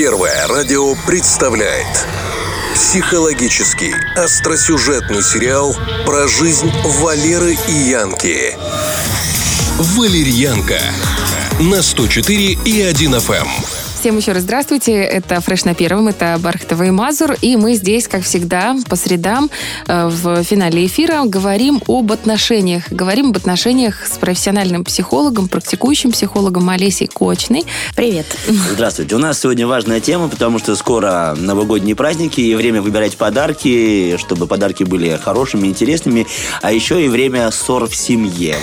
Первое радио представляет психологический остросюжетный сериал про жизнь Валеры и Янки. Валерьянка на 104 и 1 FM. Всем еще раз здравствуйте. Это Фреш на первом, это Бархатова и Мазур. И мы здесь, как всегда, по средам э, в финале эфира говорим об отношениях. Говорим об отношениях с профессиональным психологом, практикующим психологом Олесей Кочной. Привет. Здравствуйте. У нас сегодня важная тема, потому что скоро новогодние праздники и время выбирать подарки, чтобы подарки были хорошими, интересными, а еще и время ссор в семье.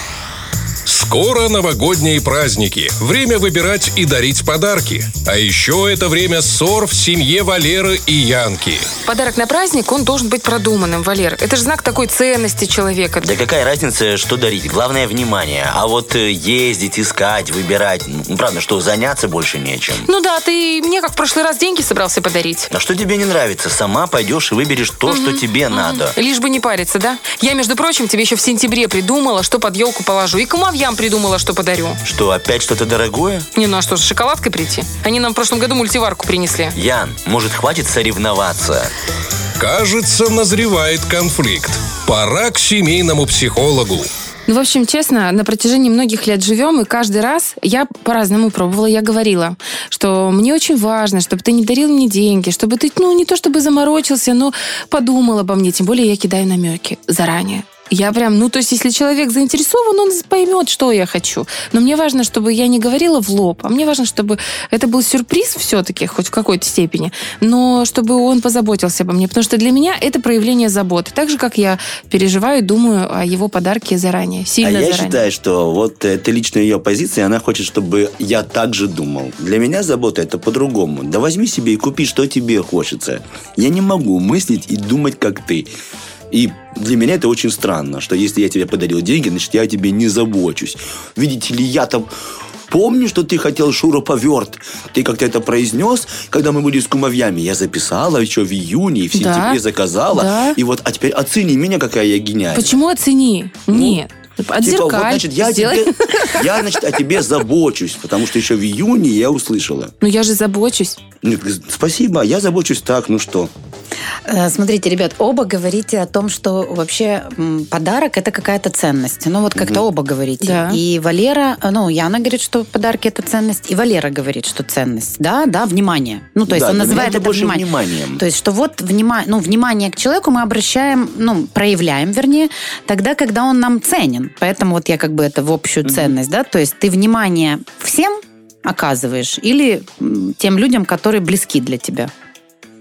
Скоро новогодние праздники. Время выбирать и дарить подарки. А еще это время ссор в семье Валеры и Янки. Подарок на праздник, он должен быть продуманным, Валер. Это же знак такой ценности человека. Да какая разница, что дарить? Главное внимание. А вот э, ездить, искать, выбирать, ну, правда, что заняться больше нечем. Ну да, ты мне как в прошлый раз деньги собрался подарить. А что тебе не нравится? Сама пойдешь и выберешь то, угу, что тебе угу. надо. Лишь бы не париться, да? Я, между прочим, тебе еще в сентябре придумала, что под елку положу. И кумовья придумала, что подарю. Что, опять что-то дорогое? Не, ну а что, с шоколадкой прийти? Они нам в прошлом году мультиварку принесли. Ян, может, хватит соревноваться? Кажется, назревает конфликт. Пора к семейному психологу. Ну, в общем, честно, на протяжении многих лет живем, и каждый раз я по-разному пробовала. Я говорила, что мне очень важно, чтобы ты не дарил мне деньги, чтобы ты, ну, не то чтобы заморочился, но подумал обо мне. Тем более я кидаю намеки заранее. Я прям, ну, то есть, если человек заинтересован, он поймет, что я хочу. Но мне важно, чтобы я не говорила в лоб, а мне важно, чтобы это был сюрприз все-таки, хоть в какой-то степени, но чтобы он позаботился обо мне, потому что для меня это проявление заботы. Так же, как я переживаю думаю о его подарке заранее, сильно а я заранее. считаю, что вот это лично ее позиция, она хочет, чтобы я так же думал. Для меня забота это по-другому. Да возьми себе и купи, что тебе хочется. Я не могу мыслить и думать, как ты. И для меня это очень странно, что если я тебе подарил деньги, значит, я о тебе не забочусь. Видите ли, я там Помню, что ты хотел шуруповерт. Ты как-то это произнес, когда мы были с кумовьями. Я записала еще в июне и в сентябре да, заказала. Да. И вот, а теперь оцени меня, какая я гениальная. Почему оцени? Ну, Нет. Отзеркаль. Типа, вот, значит, я, тебе, я, значит, о тебе забочусь, потому что еще в июне я услышала. Ну, я же забочусь. Спасибо, я забочусь так, ну что. Э, смотрите, ребят, оба говорите о том, что вообще подарок это какая-то ценность. Ну вот как-то угу. оба говорите. Да. И Валера, э, ну Яна говорит, что подарки это ценность, и Валера говорит, что ценность. Да, да, внимание. Ну то есть да, он называет это больше внимание. вниманием. То есть что вот внимание, ну внимание к человеку мы обращаем, ну проявляем, вернее, тогда, когда он нам ценен. Поэтому вот я как бы это в общую угу. ценность, да, то есть ты внимание всем оказываешь или тем людям, которые близки для тебя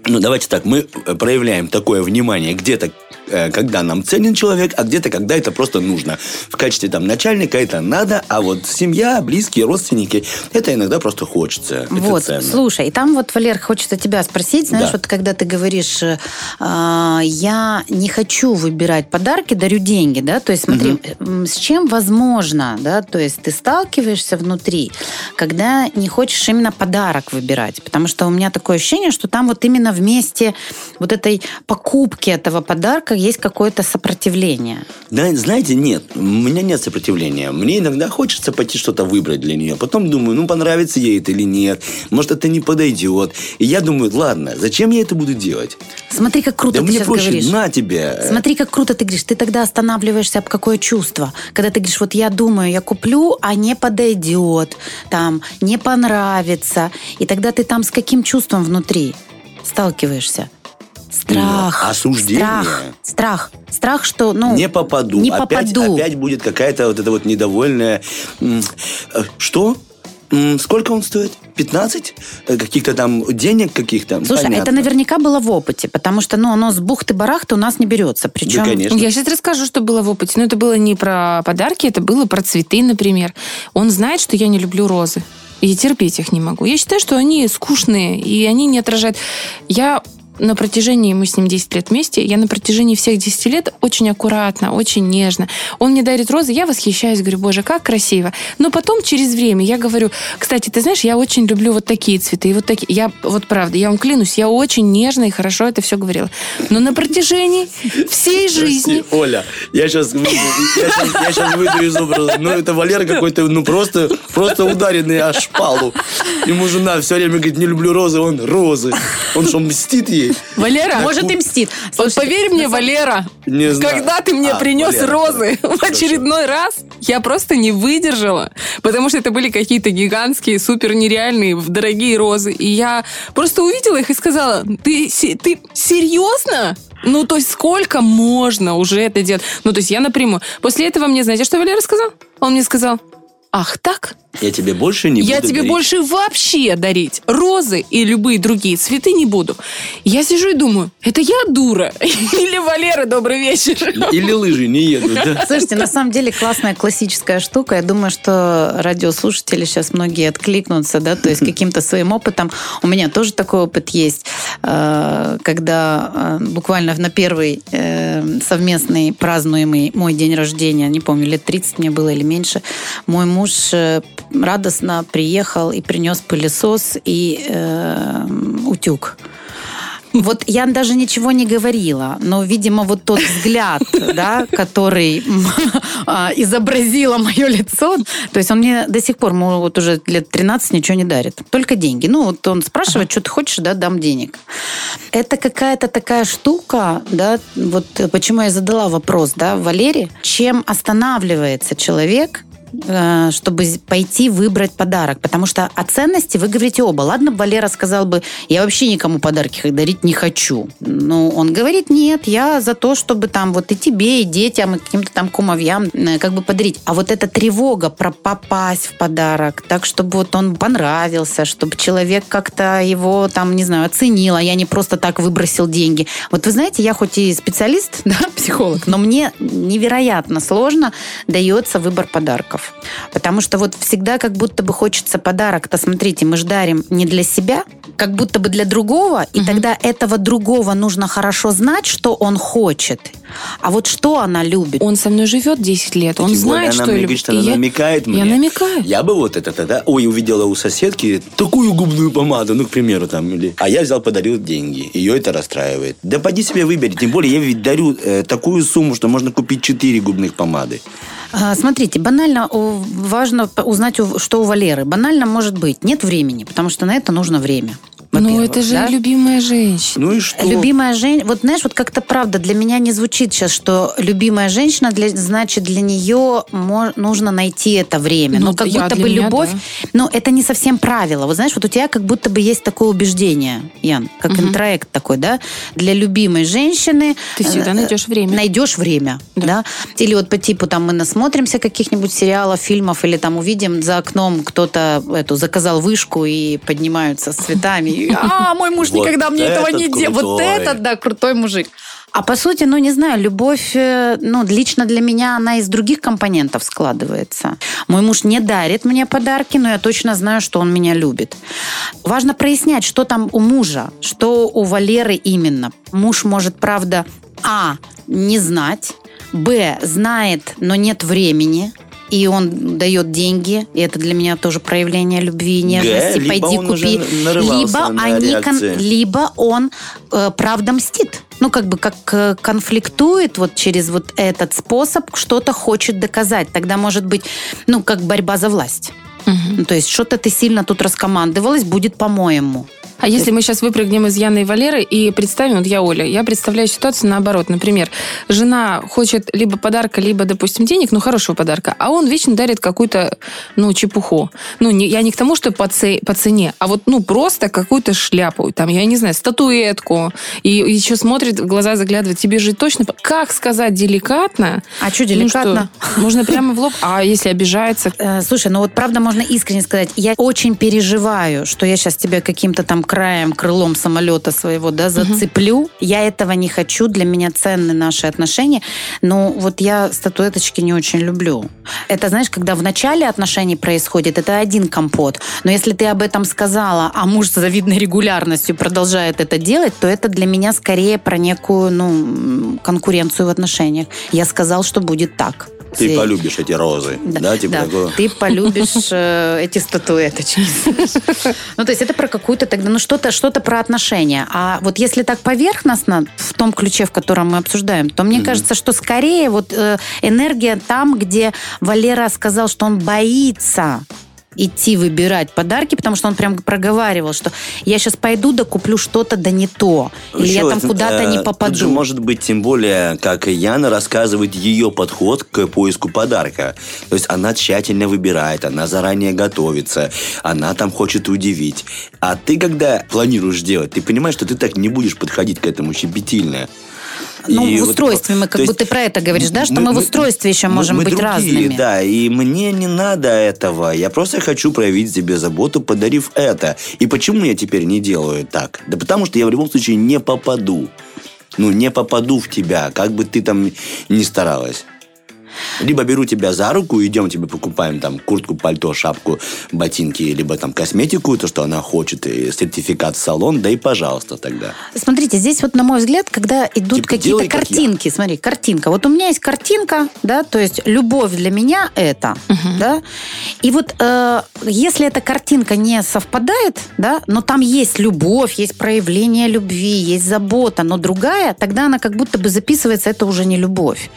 ну, давайте так, мы проявляем такое внимание где-то, э, когда нам ценен человек, а где-то, когда это просто нужно. В качестве там начальника это надо, а вот семья, близкие, родственники, это иногда просто хочется. Вот, ценно. слушай, и там вот, Валер, хочется тебя спросить, знаешь, да. вот когда ты говоришь, э, я не хочу выбирать подарки, дарю деньги, да, то есть смотри, угу. с чем возможно, да, то есть ты сталкиваешься внутри, когда не хочешь именно подарок выбирать, потому что у меня такое ощущение, что там вот именно вместе вот этой покупки этого подарка есть какое-то сопротивление? Да, знаете, нет. У меня нет сопротивления. Мне иногда хочется пойти что-то выбрать для нее. Потом думаю, ну, понравится ей это или нет. Может, это не подойдет. И я думаю, ладно, зачем я это буду делать? Смотри, как круто да ты сейчас проще, говоришь. на тебе. Смотри, как круто ты говоришь. Ты тогда останавливаешься об какое чувство. Когда ты говоришь, вот я думаю, я куплю, а не подойдет, там, не понравится. И тогда ты там с каким чувством внутри? Сталкиваешься? Страх. Осуждение. Страх. Страх. Страх, что, ну... Не попаду. Не опять, попаду. Опять будет какая-то вот эта вот недовольная... Э, что? Сколько он стоит? 15 э, каких-то там денег каких-то. Слушай, Понятно. это наверняка было в опыте, потому что, ну, оно с бухты-барахты у нас не берется. Причем... Да, конечно. Я сейчас расскажу, что было в опыте. Но это было не про подарки, это было про цветы, например. Он знает, что я не люблю розы. И терпеть их не могу. Я считаю, что они скучные, и они не отражают... Я на протяжении, мы с ним 10 лет вместе, я на протяжении всех 10 лет очень аккуратно, очень нежно. Он мне дарит розы, я восхищаюсь, говорю, боже, как красиво. Но потом через время я говорю, кстати, ты знаешь, я очень люблю вот такие цветы, и вот такие. Я, вот правда, я вам клянусь, я очень нежно и хорошо это все говорила. Но на протяжении всей жизни... Прости, Оля, я сейчас, я, сейчас, я сейчас выйду из образа. Ну, это Валера какой-то, ну, просто, просто ударенный о шпалу. Ему жена все время говорит, не люблю розы, он розы. Он что, мстит ей? Валера, может и мстит. Вот поверь мне, Валера, Не знаю. когда ты мне А, принес Валера, розы в очередной раз, я просто не выдержала, потому что это были какие-то гигантские, супер нереальные, дорогие розы. И я просто увидела их и сказала, ты, ты серьезно? Ну, то есть сколько можно уже это делать? Ну, то есть я напрямую. После этого мне, знаете, что Валера сказал? Он мне сказал, ах так? Я тебе больше не я буду тебе дарить. больше вообще дарить розы и любые другие цветы не буду. Я сижу и думаю, это я дура? Или Валера, добрый вечер? Или лыжи не едут, да? Слушайте, на самом деле классная классическая штука. Я думаю, что радиослушатели сейчас многие откликнутся, да, то есть каким-то своим опытом. У меня тоже такой опыт есть, э, когда э, буквально на первый э, совместный празднуемый мой день рождения, не помню, лет 30 мне было или меньше, мой муж э, радостно приехал и принес пылесос и э, утюг. Вот я даже ничего не говорила, но, видимо, вот тот взгляд, да, который а, изобразило мое лицо, то есть он мне до сих пор, ему вот уже лет 13 ничего не дарит, только деньги. Ну, вот он спрашивает, что ты хочешь, да, дам денег. Это какая-то такая штука, да, вот почему я задала вопрос, да, Валере, чем останавливается человек, э, чтобы пойти выбрать подарок. Потому что о ценности вы говорите оба. Ладно, Валера сказал бы, я вообще никому подарки дарить не хочу. Но он говорит, нет, я за то, чтобы там вот и тебе, и детям, и каким-то там кумовьям э, как бы подарить. А вот эта тревога про попасть в подарок, так, чтобы вот он понравился, чтобы человек как-то его там, не знаю, оценил, а я не просто так выбросил деньги. Вот вы знаете, я хоть и специалист, да, психолог, но мне невероятно сложно дается выбор подарков. Потому что вот всегда как будто бы хочется подарок-то, смотрите, мы же дарим не для себя, как будто бы для другого, и тогда этого другого нужно хорошо знать, что он хочет. А вот что она любит? Он со мной живет 10 лет, он Тем знает, она что мне я люблю. что она я- намекает мне. Я намекаю. Я бы вот это тогда... Ой, увидела у соседки такую губную помаду, ну, к примеру, там. Или... А я взял, подарил деньги. Ее это расстраивает. Да поди себе выбери. Тем более я ведь дарю э, такую сумму, что можно купить 4 губных помады. А, Смотрите, банально важно узнать, что у Валеры. Банально может быть, нет времени, потому что на это нужно время. Ну, это же да? любимая женщина. Ну и что? Любимая женщина, вот знаешь, вот как-то правда для меня не звучит сейчас, что любимая женщина, для, значит, для нее мо- нужно найти это время. Ну, Ну, как будто бы меня, любовь, да. но это не совсем правило. Вот знаешь, вот у тебя как будто бы есть такое убеждение, Ян, как интроект такой, да, для любимой женщины. Ты всегда э, найдешь время. Найдешь время, Да. да. Или вот по типу там мы насмотримся каких-нибудь сериалов, фильмов, или там увидим за окном кто-то эту заказал вышку и поднимаются с цветами. А, мой муж никогда мне этого не делал. Вот этот, да, крутой мужик. А по сути, ну не знаю, любовь, э, ну лично для меня она из других компонентов складывается. Мой муж не дарит мне подарки, но я точно знаю, что он меня любит. Важно прояснять, что там у мужа, что у Валеры именно. Муж может, правда, а, не знать, б, знает, но нет времени, и он дает деньги, и это для меня тоже проявление любви и нежности. либо Пойди купи. Либо на они кон- либо он э, правда мстит. Ну, как бы как э, конфликтует вот через вот этот способ, что-то хочет доказать. Тогда может быть, ну, как борьба за власть. Ну, то есть что-то ты сильно тут раскомандовалась, будет по-моему. А если мы сейчас выпрыгнем из Яны и Валеры и представим, вот я Оля, я представляю ситуацию наоборот. Например, жена хочет либо подарка, либо, допустим, денег, ну, хорошего подарка, а он вечно дарит какую-то, ну, чепуху. Ну, не, я не к тому, что по, це- по цене, а вот, ну, просто какую-то шляпу, там, я не знаю, статуэтку, и еще смотрит, в глаза заглядывает, тебе же точно... Как сказать деликатно? А что Ну, деликатно? что, можно прямо в лоб, а если обижается? Э, Слушай, ну вот правда можно искренне сказать, я очень переживаю, что я сейчас тебя каким-то там краем, крылом самолета своего, да, зацеплю. Угу. Я этого не хочу, для меня ценны наши отношения. Но вот я статуэточки не очень люблю. Это, знаешь, когда в начале отношений происходит, это один компот. Но если ты об этом сказала, а муж с завидной регулярностью продолжает это делать, то это для меня скорее про некую, ну, конкуренцию в отношениях. Я сказал, что будет так. Ты полюбишь эти розы, да? да, типа да. Такого? Ты полюбишь э, эти статуэточки. Ну, то есть это про какую-то тогда, ну, что-то что про отношения. А вот если так поверхностно, в том ключе, в котором мы обсуждаем, то мне кажется, что скорее вот э, энергия там, где Валера сказал, что он боится идти выбирать подарки, потому что он прям проговаривал, что я сейчас пойду да куплю что-то да не то, или Еще я там куда-то э, не попаду. Тут же может быть тем более, как Яна рассказывает ее подход к поиску подарка. То есть она тщательно выбирает, она заранее готовится, она там хочет удивить. А ты когда планируешь делать, ты понимаешь, что ты так не будешь подходить к этому щепетильно. Ну, и в устройстве вот, мы как будто есть, про это говоришь, да, что мы, мы в устройстве еще мы, можем мы быть другие, разными. Да, и мне не надо этого. Я просто хочу проявить себе заботу, подарив это. И почему я теперь не делаю так? Да потому что я в любом случае не попаду. Ну, не попаду в тебя, как бы ты там ни старалась. Либо беру тебя за руку, идем тебе покупаем там куртку, пальто, шапку, ботинки, либо там косметику, то, что она хочет, и сертификат в салон, да и пожалуйста тогда. Смотрите, здесь вот, на мой взгляд, когда идут типа, какие-то картинки, как смотри, картинка. Вот у меня есть картинка, да, то есть любовь для меня это, угу. да, и вот э, если эта картинка не совпадает, да, но там есть любовь, есть проявление любви, есть забота, но другая, тогда она как будто бы записывается, это уже не любовь.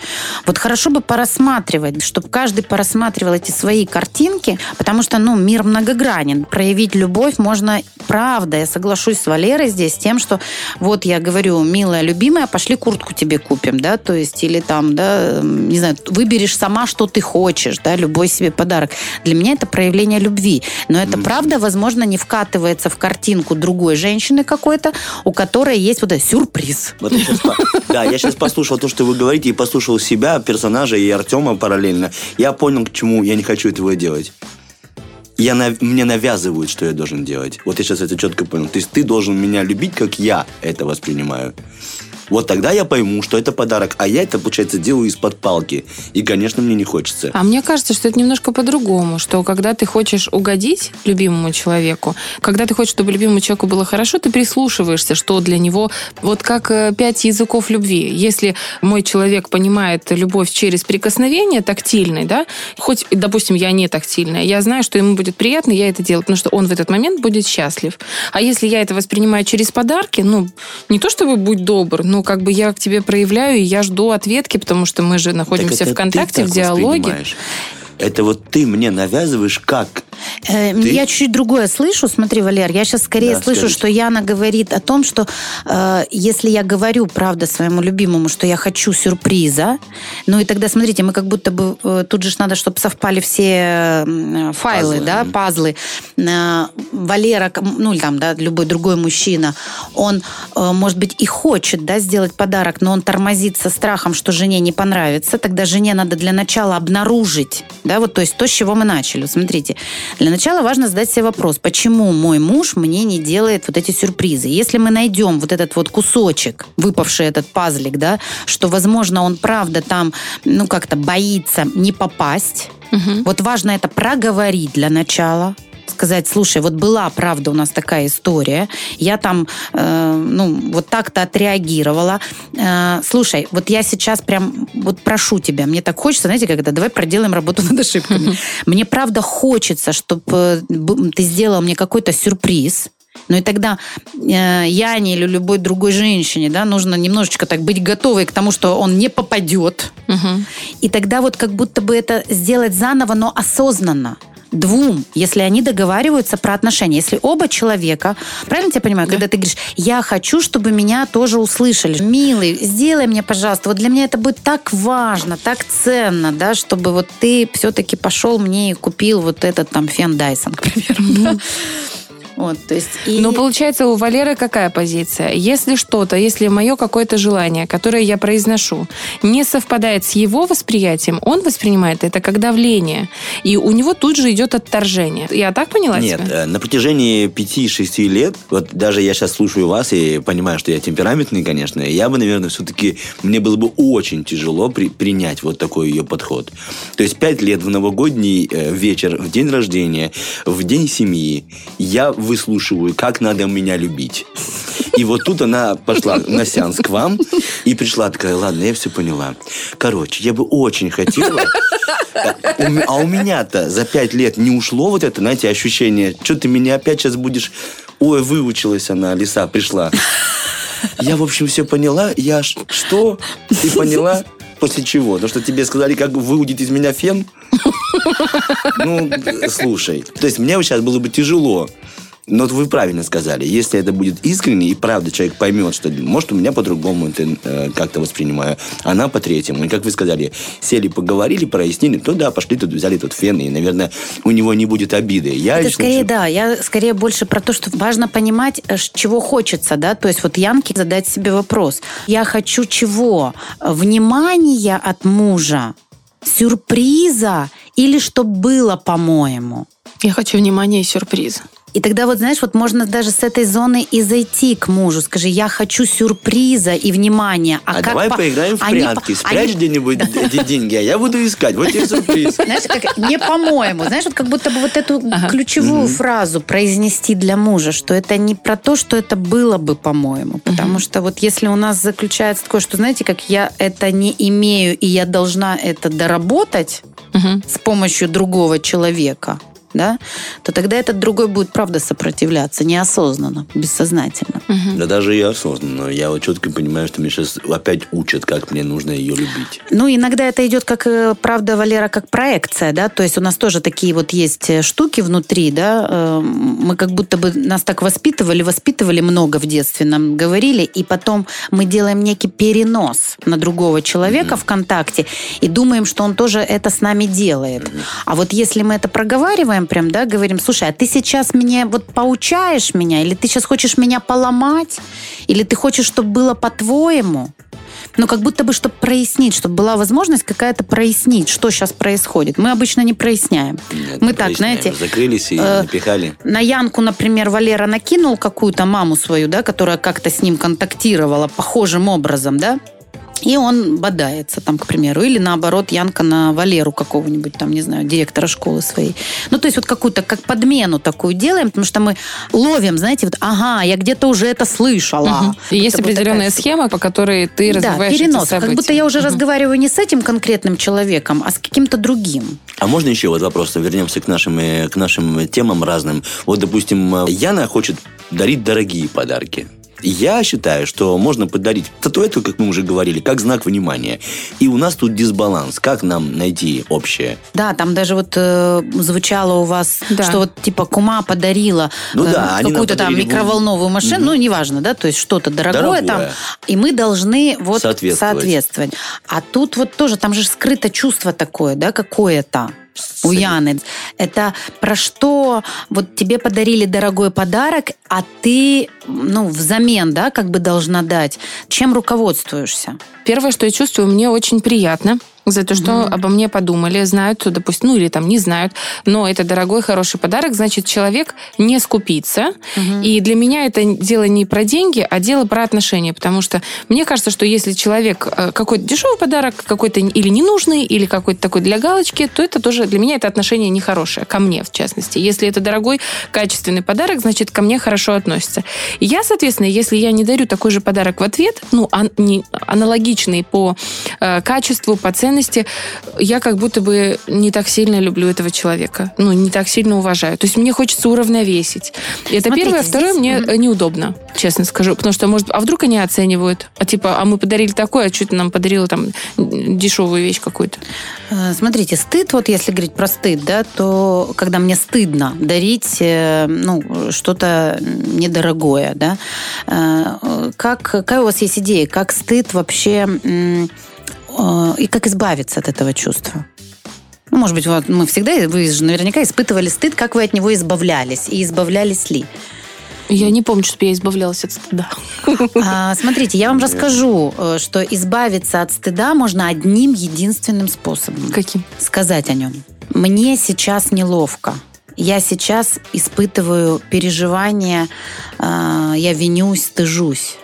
Вот хорошо бы пора порассматривать, чтобы каждый порассматривал эти свои картинки, потому что, ну, мир многогранен. Проявить любовь можно, правда, я соглашусь с Валерой здесь с тем, что вот я говорю, милая, любимая, пошли куртку тебе купим, да, то есть, или там, да, не знаю, выберешь сама, что ты хочешь, да, любой себе подарок. Для меня это проявление любви. Но это, mm-hmm. правда, возможно, не вкатывается в картинку другой женщины какой-то, у которой есть вот этот сюрприз. Вот я сейчас, да, я сейчас послушал то, что вы говорите, и послушал себя, персонажа, и Артема параллельно, я понял, к чему я не хочу этого делать. Я, мне навязывают, что я должен делать. Вот я сейчас это четко понял. То есть ты должен меня любить, как я это воспринимаю. Вот тогда я пойму, что это подарок, а я это, получается, делаю из-под палки. И, конечно, мне не хочется. А мне кажется, что это немножко по-другому, что когда ты хочешь угодить любимому человеку, когда ты хочешь, чтобы любимому человеку было хорошо, ты прислушиваешься, что для него вот как э, пять языков любви. Если мой человек понимает любовь через прикосновение тактильной, да, хоть, допустим, я не тактильная, я знаю, что ему будет приятно, я это делаю, потому что он в этот момент будет счастлив. А если я это воспринимаю через подарки, ну, не то чтобы будь добр, но ну, как бы я к тебе проявляю, и я жду ответки, потому что мы же находимся в контакте, в диалоге. Это вот ты мне навязываешь, как Э, Ты? Я чуть-чуть другое слышу. Смотри, Валер, я сейчас скорее да, слышу, скажите. что Яна говорит о том, что э, если я говорю, правда, своему любимому, что я хочу сюрприза, ну и тогда, смотрите, мы как будто бы... Э, тут же надо, чтобы совпали все э, файлы, пазлы. да, пазлы. Э, Валера, ну или там, да, любой другой мужчина, он, э, может быть, и хочет, да, сделать подарок, но он тормозит со страхом, что жене не понравится. Тогда жене надо для начала обнаружить, да, вот то есть то, с чего мы начали. Смотрите, для начала важно задать себе вопрос, почему мой муж мне не делает вот эти сюрпризы? Если мы найдем вот этот вот кусочек, выпавший этот пазлик, да, что, возможно, он правда там, ну, как-то боится не попасть, Угу. Вот важно это проговорить для начала, сказать, слушай, вот была, правда, у нас такая история, я там, э, ну, вот так-то отреагировала. Э, слушай, вот я сейчас прям, вот прошу тебя, мне так хочется, знаете, когда давай проделаем работу над ошибками. Мне, правда, хочется, чтобы ты сделал мне какой-то сюрприз, ну и тогда э, Яне или любой другой женщине, да, нужно немножечко так быть готовой к тому, что он не попадет. Угу. И тогда вот как будто бы это сделать заново, но осознанно двум, если они договариваются про отношения. Если оба человека, правильно я понимаю, да. когда ты говоришь, я хочу, чтобы меня тоже услышали. Милый, сделай мне, пожалуйста. Вот для меня это будет так важно, так ценно, да, чтобы вот ты все-таки пошел мне и купил вот этот там фен Дайсон, к примеру. Да? Вот, то есть и... Ну, получается, у Валеры какая позиция? Если что-то, если мое какое-то желание, которое я произношу, не совпадает с его восприятием, он воспринимает это как давление. И у него тут же идет отторжение. Я так поняла Нет, тебя? Э, на протяжении 5-6 лет, вот даже я сейчас слушаю вас и понимаю, что я темпераментный, конечно, я бы, наверное, все-таки, мне было бы очень тяжело при, принять вот такой ее подход. То есть 5 лет в новогодний э, вечер, в день рождения, в день семьи, я выслушиваю, как надо меня любить. И вот тут она пошла на сеанс к вам и пришла такая, ладно, я все поняла. Короче, я бы очень хотела... А у меня-то за пять лет не ушло вот это, знаете, ощущение, что ты меня опять сейчас будешь... Ой, выучилась она, лиса пришла. Я, в общем, все поняла. Я что? Ты поняла? После чего? То, что тебе сказали, как выудить из меня фен? Ну, слушай. То есть мне сейчас было бы тяжело но вот вы правильно сказали, если это будет искренне и правда человек поймет, что может у меня по-другому это э, как-то воспринимаю, она по-третьему. И как вы сказали, сели, поговорили, прояснили, то да, пошли тут, взяли тут фен, и, наверное, у него не будет обиды. Я это скорее, да, я скорее больше про то, что важно понимать, э, чего хочется, да, то есть вот Янке задать себе вопрос. Я хочу чего? Внимания от мужа? Сюрприза? Или что было, по-моему? Я хочу внимания и сюрприза. И тогда вот, знаешь, вот можно даже с этой зоны и зайти к мужу. Скажи, я хочу сюрприза и внимания. А, а давай по... поиграем в они прятки. По... Спрячь они... где-нибудь эти деньги, а я буду искать. Вот тебе сюрприз. Знаешь, как не по-моему. Знаешь, вот как будто бы вот эту ага. ключевую угу. фразу произнести для мужа, что это не про то, что это было бы, по-моему. Потому угу. что вот если у нас заключается такое, что, знаете, как я это не имею, и я должна это доработать угу. с помощью другого человека, да, то тогда этот другой будет, правда, сопротивляться неосознанно, бессознательно. Угу. Да даже и осознанно. Я вот четко понимаю, что меня сейчас опять учат, как мне нужно ее любить. Ну, иногда это идет, как, э, правда, Валера, как проекция, да, то есть у нас тоже такие вот есть э, штуки внутри, да, э, мы как будто бы нас так воспитывали, воспитывали много в детстве, нам говорили, и потом мы делаем некий перенос на другого человека угу. в контакте и думаем, что он тоже это с нами делает. Угу. А вот если мы это проговариваем, рассказываем прям, да, говорим, слушай, а ты сейчас мне вот поучаешь меня, или ты сейчас хочешь меня поломать, или ты хочешь, чтобы было по-твоему? Ну, как будто бы, чтобы прояснить, чтобы была возможность какая-то прояснить, что сейчас происходит. Мы обычно не проясняем. Нет, Мы не так, знаете... Закрылись и э, напихали. На Янку, например, Валера накинул какую-то маму свою, да, которая как-то с ним контактировала похожим образом, да, и он бодается там, к примеру. Или наоборот, Янка на Валеру какого-нибудь там, не знаю, директора школы своей. Ну, то есть вот какую-то как подмену такую делаем, потому что мы ловим, знаете, вот, ага, я где-то уже это слышала. Угу. И есть определенная такая... схема, по которой ты развиваешь да, перенос. Как будто я уже угу. разговариваю не с этим конкретным человеком, а с каким-то другим. А можно еще вот вопрос? Вернемся к нашим, э, к нашим темам разным. Вот, допустим, э, Яна хочет дарить дорогие подарки. Я считаю, что можно подарить статуэтку, как мы уже говорили, как знак внимания. И у нас тут дисбаланс. Как нам найти общее? Да, там даже вот э, звучало у вас, да. что вот типа кума подарила ну, э, да, какую-то там микроволновую машину, угу. ну неважно, да, то есть что-то дорогое, дорогое там, и мы должны вот соответствовать. соответствовать. А тут вот тоже, там же скрыто чувство такое, да, какое-то у Яны. Это про что вот тебе подарили дорогой подарок, а ты, ну, взамен, да, как бы должна дать. Чем руководствуешься? Первое, что я чувствую, мне очень приятно за то, что mm-hmm. обо мне подумали, знают, допустим, ну или там не знают, но это дорогой, хороший подарок, значит, человек не скупится. Mm-hmm. И для меня это дело не про деньги, а дело про отношения, потому что мне кажется, что если человек э, какой-то дешевый подарок, какой-то или ненужный, или какой-то такой для галочки, то это тоже для меня это отношение нехорошее, ко мне в частности. Если это дорогой, качественный подарок, значит, ко мне хорошо относится. И я, соответственно, если я не дарю такой же подарок в ответ, ну, ан- не, аналогичный по э, качеству, по ценности, ценности, я как будто бы не так сильно люблю этого человека. Ну, не так сильно уважаю. То есть мне хочется уравновесить. Это Смотрите, первое. Второе, здесь... мне mm-hmm. неудобно, честно скажу. Потому что, может, а вдруг они оценивают? А типа, а мы подарили такое, а что ты нам подарила там дешевую вещь какую-то? Э, смотрите, стыд, вот если говорить про стыд, да, то когда мне стыдно дарить, э, ну, что-то недорогое, да, э, как, какая у вас есть идея, как стыд вообще и как избавиться от этого чувства? Ну, может быть, вот мы всегда, вы же наверняка испытывали стыд, как вы от него избавлялись и избавлялись ли? Я не помню, чтобы я избавлялась от стыда. А, смотрите, я вам расскажу, э, что избавиться от стыда можно одним единственным способом. Каким? Сказать о нем. Мне сейчас неловко. Я сейчас испытываю переживания, э, я винюсь, стыжусь.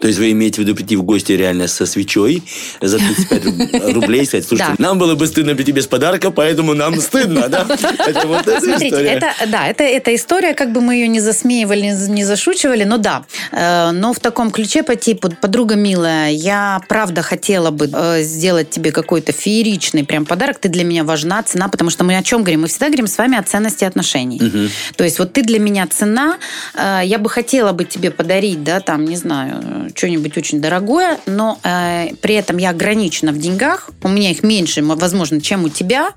То есть вы имеете в виду прийти в гости реально со свечой за 35 рублей сказать, слушайте, нам было бы стыдно прийти без подарка, поэтому нам стыдно, да? Это вот эта Смотрите, это, да, это, это история, как бы мы ее не засмеивали, не зашучивали, но да. Э, но в таком ключе по типу, подруга милая, я правда хотела бы э, сделать тебе какой-то фееричный прям подарок, ты для меня важна, цена, потому что мы о чем говорим? Мы всегда говорим с вами о ценности отношений. Угу. То есть вот ты для меня цена, э, я бы хотела бы тебе подарить, да, там, не знаю, что-нибудь очень дорогое, но э, при этом я ограничена в деньгах, у меня их меньше, возможно, чем у тебя,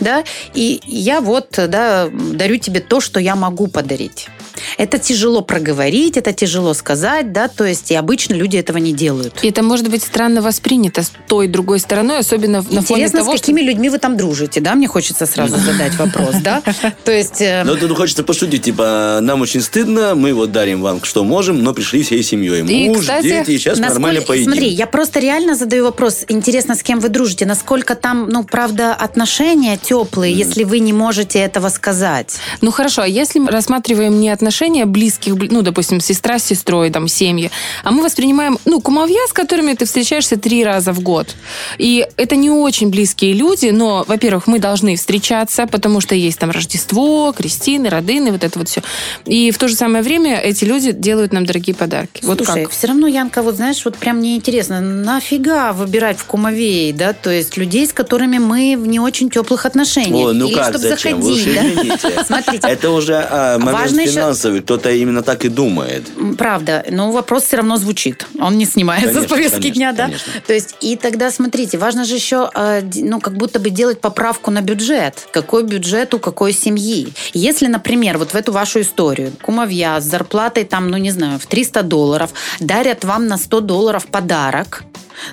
да, и я вот, да, дарю тебе то, что я могу подарить. Это тяжело проговорить, это тяжело сказать, да, то есть и обычно люди этого не делают. И это может быть странно воспринято с той и другой стороной, особенно Интересно, на фоне того, с какими что... людьми вы там дружите, да, мне хочется сразу задать вопрос, да, то есть... Э, ну, тут хочется пошутить, типа, нам очень стыдно, мы вот дарим вам, что можем, но пришли всей семьей. Муж, дети, сейчас нормально поедим. Смотри, я просто реально задаю вопрос, интересно, с кем вы дружите, насколько там, ну, правда, отношения теплые, если вы не можете этого сказать? Ну, хорошо, а если мы рассматриваем не отношения, отношения близких, ну, допустим, сестра с сестрой, там, семьи, а мы воспринимаем, ну, кумовья, с которыми ты встречаешься три раза в год. И это не очень близкие люди, но, во-первых, мы должны встречаться, потому что есть там Рождество, Кристины, Родины, вот это вот все. И в то же самое время эти люди делают нам дорогие подарки. Слушай, вот как? все равно, Янка, вот знаешь, вот прям мне интересно, нафига выбирать в кумовей, да, то есть людей, с которыми мы в не очень теплых отношениях. О, ну Или как, чтобы зачем? заходить, да? Смотрите. Это уже а, момент финансовый массовый, кто-то именно так и думает. Правда, но вопрос все равно звучит. Он не снимается конечно, с повестки конечно, дня, да? Конечно. То есть, и тогда, смотрите, важно же еще, э, ну, как будто бы делать поправку на бюджет. Какой бюджет у какой семьи? Если, например, вот в эту вашу историю кумовья с зарплатой там, ну, не знаю, в 300 долларов дарят вам на 100 долларов подарок,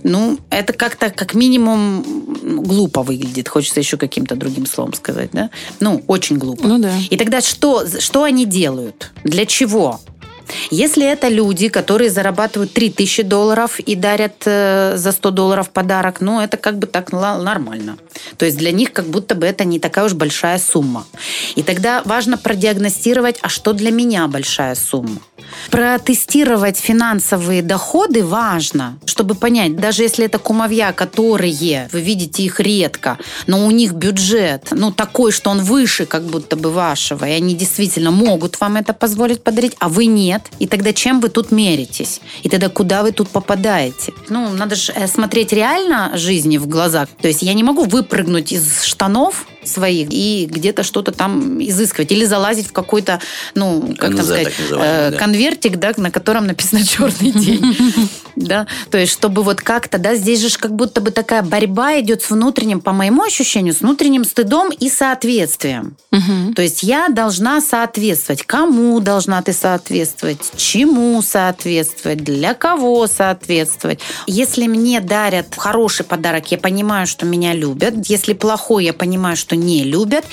ну, это как-то как минимум глупо выглядит. Хочется еще каким-то другим словом сказать, да? Ну, очень глупо. Ну да. И тогда что, что они делают? Для чего? Если это люди, которые зарабатывают 3000 долларов и дарят э, за 100 долларов подарок, ну, это как бы так нормально. То есть для них как будто бы это не такая уж большая сумма. И тогда важно продиагностировать, а что для меня большая сумма. Протестировать финансовые доходы важно, чтобы понять, даже если это кумовья, которые, вы видите их редко, но у них бюджет, ну, такой, что он выше как будто бы вашего, и они действительно могут вам это позволить подарить, а вы нет. И тогда чем вы тут меритесь? И тогда куда вы тут попадаете? Ну, надо же э, смотреть реально жизни в глазах. То есть я не могу выпрыгнуть из штанов своих и где-то что-то там изыскивать. Или залазить в какой-то, ну, как там сказать, э, да. конвертик, да, на котором написано «черный день». Да, то есть, чтобы вот как-то, да, здесь же как будто бы такая борьба идет с внутренним, по моему ощущению, с внутренним стыдом и соответствием. То есть я должна соответствовать. Кому должна ты соответствовать? Чему соответствовать? Для кого соответствовать? Если мне дарят хороший подарок, я понимаю, что меня любят. Если плохой, я понимаю, что не любят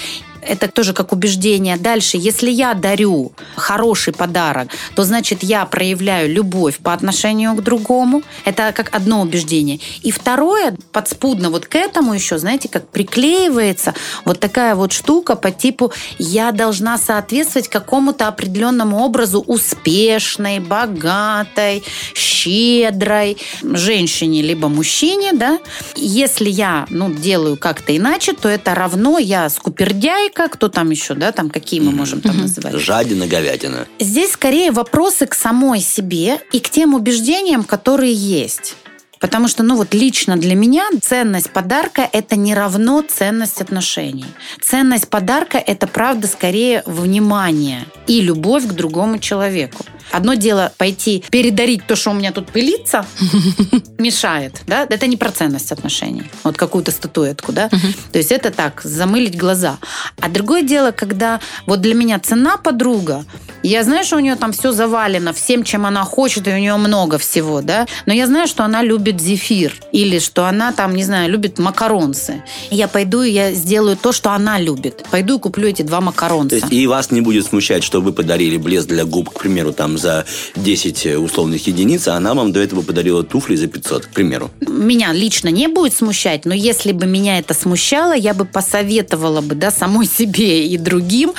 это тоже как убеждение. Дальше, если я дарю хороший подарок, то значит я проявляю любовь по отношению к другому. Это как одно убеждение. И второе, подспудно вот к этому еще, знаете, как приклеивается вот такая вот штука по типу я должна соответствовать какому-то определенному образу успешной, богатой, щедрой женщине либо мужчине, да. Если я, ну, делаю как-то иначе, то это равно я скупердяй, Америка, кто там еще, да, там какие мы можем там называть? Жадина, говядина. Здесь скорее вопросы к самой себе и к тем убеждениям, которые есть. Потому что, ну вот лично для меня ценность подарка – это не равно ценность отношений. Ценность подарка – это, правда, скорее внимание и любовь к другому человеку. Одно дело пойти передарить то, что у меня тут пылится, мешает, да, это не про ценность отношений. Вот какую-то статуэтку, да. То есть это так, замылить глаза. А другое дело, когда вот для меня цена подруга, я знаю, что у нее там все завалено всем, чем она хочет, и у нее много всего, да. Но я знаю, что она любит зефир. Или что она там, не знаю, любит макаронсы. Я пойду и я сделаю то, что она любит. Пойду и куплю эти два макаронса. То есть и вас не будет смущать, что вы подарили блеск для губ, к примеру, там за 10 э, условных единиц, а она вам до этого подарила туфли за 500, к примеру. Меня лично не будет смущать, но если бы меня это смущало, я бы посоветовала бы, да, самой себе и другим,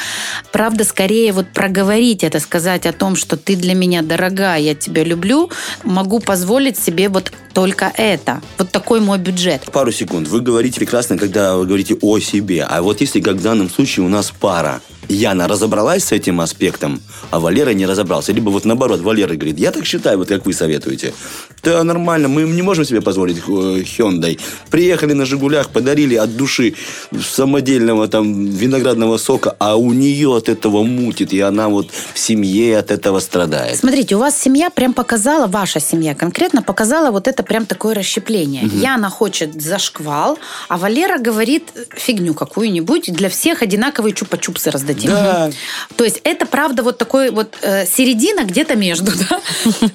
правда, скорее вот проговорить это, сказать о том, что ты для меня дорога, я тебя люблю, могу позволить себе вот только это. Вот такой мой бюджет. Пару секунд. Вы говорите прекрасно, когда вы говорите о себе. А вот если, как в данном случае, у нас пара, Яна разобралась с этим аспектом, а Валера не разобрался. Либо вот наоборот, Валера говорит, я так считаю, вот как вы советуете. Да, нормально, мы не можем себе позволить э, Hyundai. Приехали на «Жигулях», подарили от души самодельного там виноградного сока, а у нее от этого мутит, и она вот в семье от этого страдает. Смотрите, у вас семья прям показала, ваша семья конкретно показала вот это прям такое расщепление. Угу. Яна хочет за шквал, а Валера говорит фигню какую-нибудь, для всех одинаковые чупа-чупсы раздать дадим. Да. То есть это правда вот такой вот э, середина где-то между, да?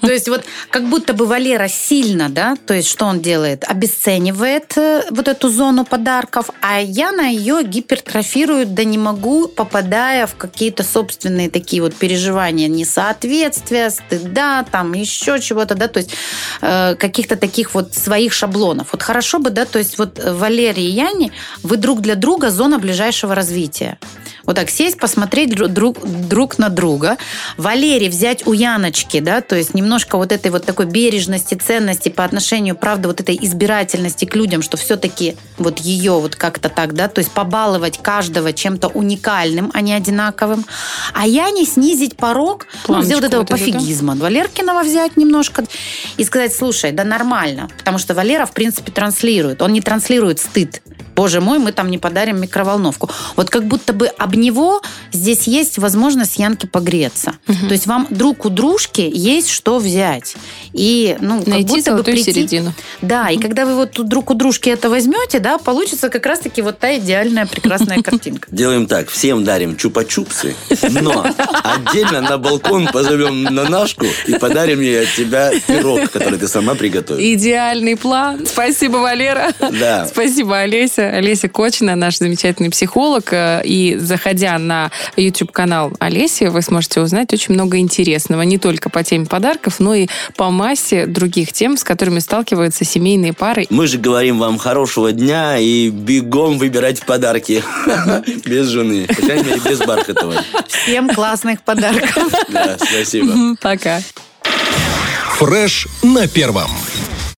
То есть вот как будто бы Валера сильно, да, то есть что он делает? Обесценивает э, вот эту зону подарков, а я на ее гипертрофирую, да не могу, попадая в какие-то собственные такие вот переживания несоответствия, стыда, там еще чего-то, да, то есть э, каких-то таких вот своих шаблонов. Вот хорошо бы, да, то есть вот Валерий и Яне, вы друг для друга зона ближайшего развития. Вот так сесть, посмотреть друг, друг на друга. Валерий взять у Яночки, да, то есть немножко вот этой вот такой бережности, ценности по отношению, правда, вот этой избирательности к людям, что все-таки вот ее вот как-то так, да, то есть побаловать каждого чем-то уникальным, а не одинаковым. А я не снизить порог, ну, сделать этого пофигизма. Да? Валеркиного взять немножко и сказать, слушай, да нормально. Потому что Валера, в принципе, транслирует. Он не транслирует стыд боже мой, мы там не подарим микроволновку. Вот как будто бы об него здесь есть возможность Янке погреться. Угу. То есть вам друг у дружки есть что взять. И, ну, Найти как будто бы прийти... середину. Да, угу. и когда вы вот друг у дружки это возьмете, да, получится как раз-таки вот та идеальная прекрасная картинка. Делаем так, всем дарим чупа-чупсы, но отдельно на балкон позовем на Нашку и подарим ей от тебя пирог, который ты сама приготовила. Идеальный план. Спасибо, Валера. Да. Спасибо, Олеся. Олеся Кочина, наш замечательный психолог. Э, и заходя на YouTube-канал Олеси, вы сможете узнать очень много интересного. Не только по теме подарков, но и по массе других тем, с которыми сталкиваются семейные пары. Мы же говорим вам хорошего дня и бегом выбирать подарки. Без жены. По крайней мере, без Бархатова. Всем классных подарков. Да, спасибо. Пока. Фреш на первом.